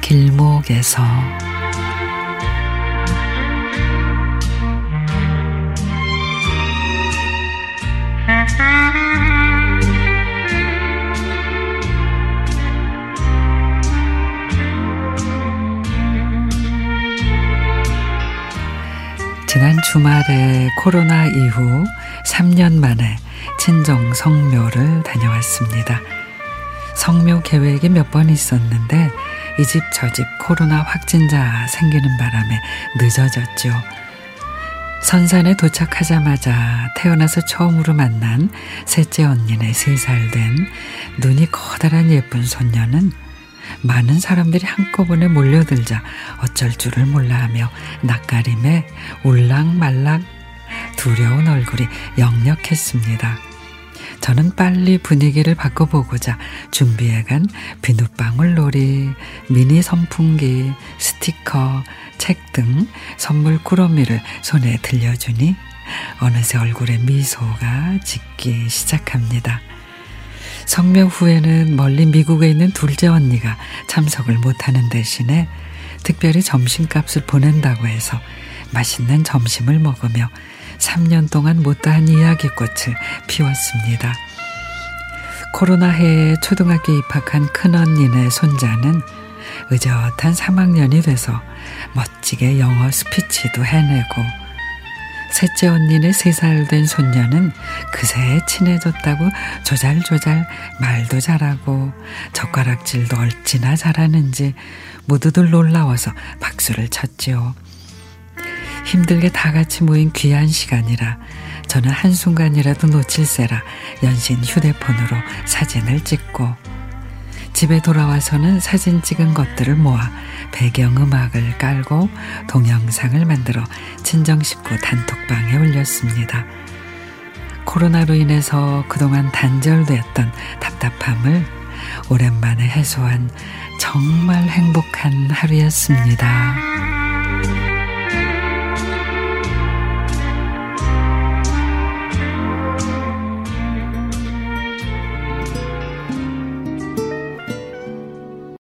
주말에서 지난 주말에 코로나 이후 3년 만에 친정 성묘를 다녀왔습니다. 성묘 계획이 몇 번 있었는데 이 집저집 코로나 확진자 생기는 바람에 늦어졌죠. 선산에 도착하자마자 태어나서 처음으로 만난 셋째 언니네 세 살 된 눈이 커다란 예쁜 손녀는 많은 사람들이 한꺼번에 몰려들자 어쩔 줄을 몰라 하며 낯가림에 울락말락 두려운 얼굴이 역력했습니다. 저는 빨리 분위기를 바꿔보고자 준비해간 비눗방울 놀이, 미니 선풍기, 스티커, 책 등 선물 꾸러미를 손에 들려주니 어느새 얼굴에 미소가 짓기 시작합니다. 성명 후에는 멀리 미국에 있는 둘째 언니가 참석을 못하는 대신에 특별히 점심값을 보낸다고 해서 맛있는 점심을 먹으며 3년 동안 못다한 이야기꽃을 피웠습니다. 코로나 해에 초등학교 입학한 큰언니네 손자는 의젓한 3학년이 돼서 멋지게 영어 스피치도 해내고 셋째 언니네 3살 된 손녀는 그새 친해졌다고 조잘조잘 말도 잘하고 젓가락질도 얼찌나 잘하는지 모두들 놀라워서 박수를 쳤지요. 힘들게 다 같이 모인 귀한 시간이라 저는 한순간이라도 놓칠세라 연신 휴대폰으로 사진을 찍고 집에 돌아와서는 사진 찍은 것들을 모아 배경음악을 깔고 동영상을 만들어 친정 식구 단톡방에 올렸습니다. 코로나로 인해서 그동안 단절되었던 답답함을 오랜만에 해소한 정말 행복한 하루였습니다.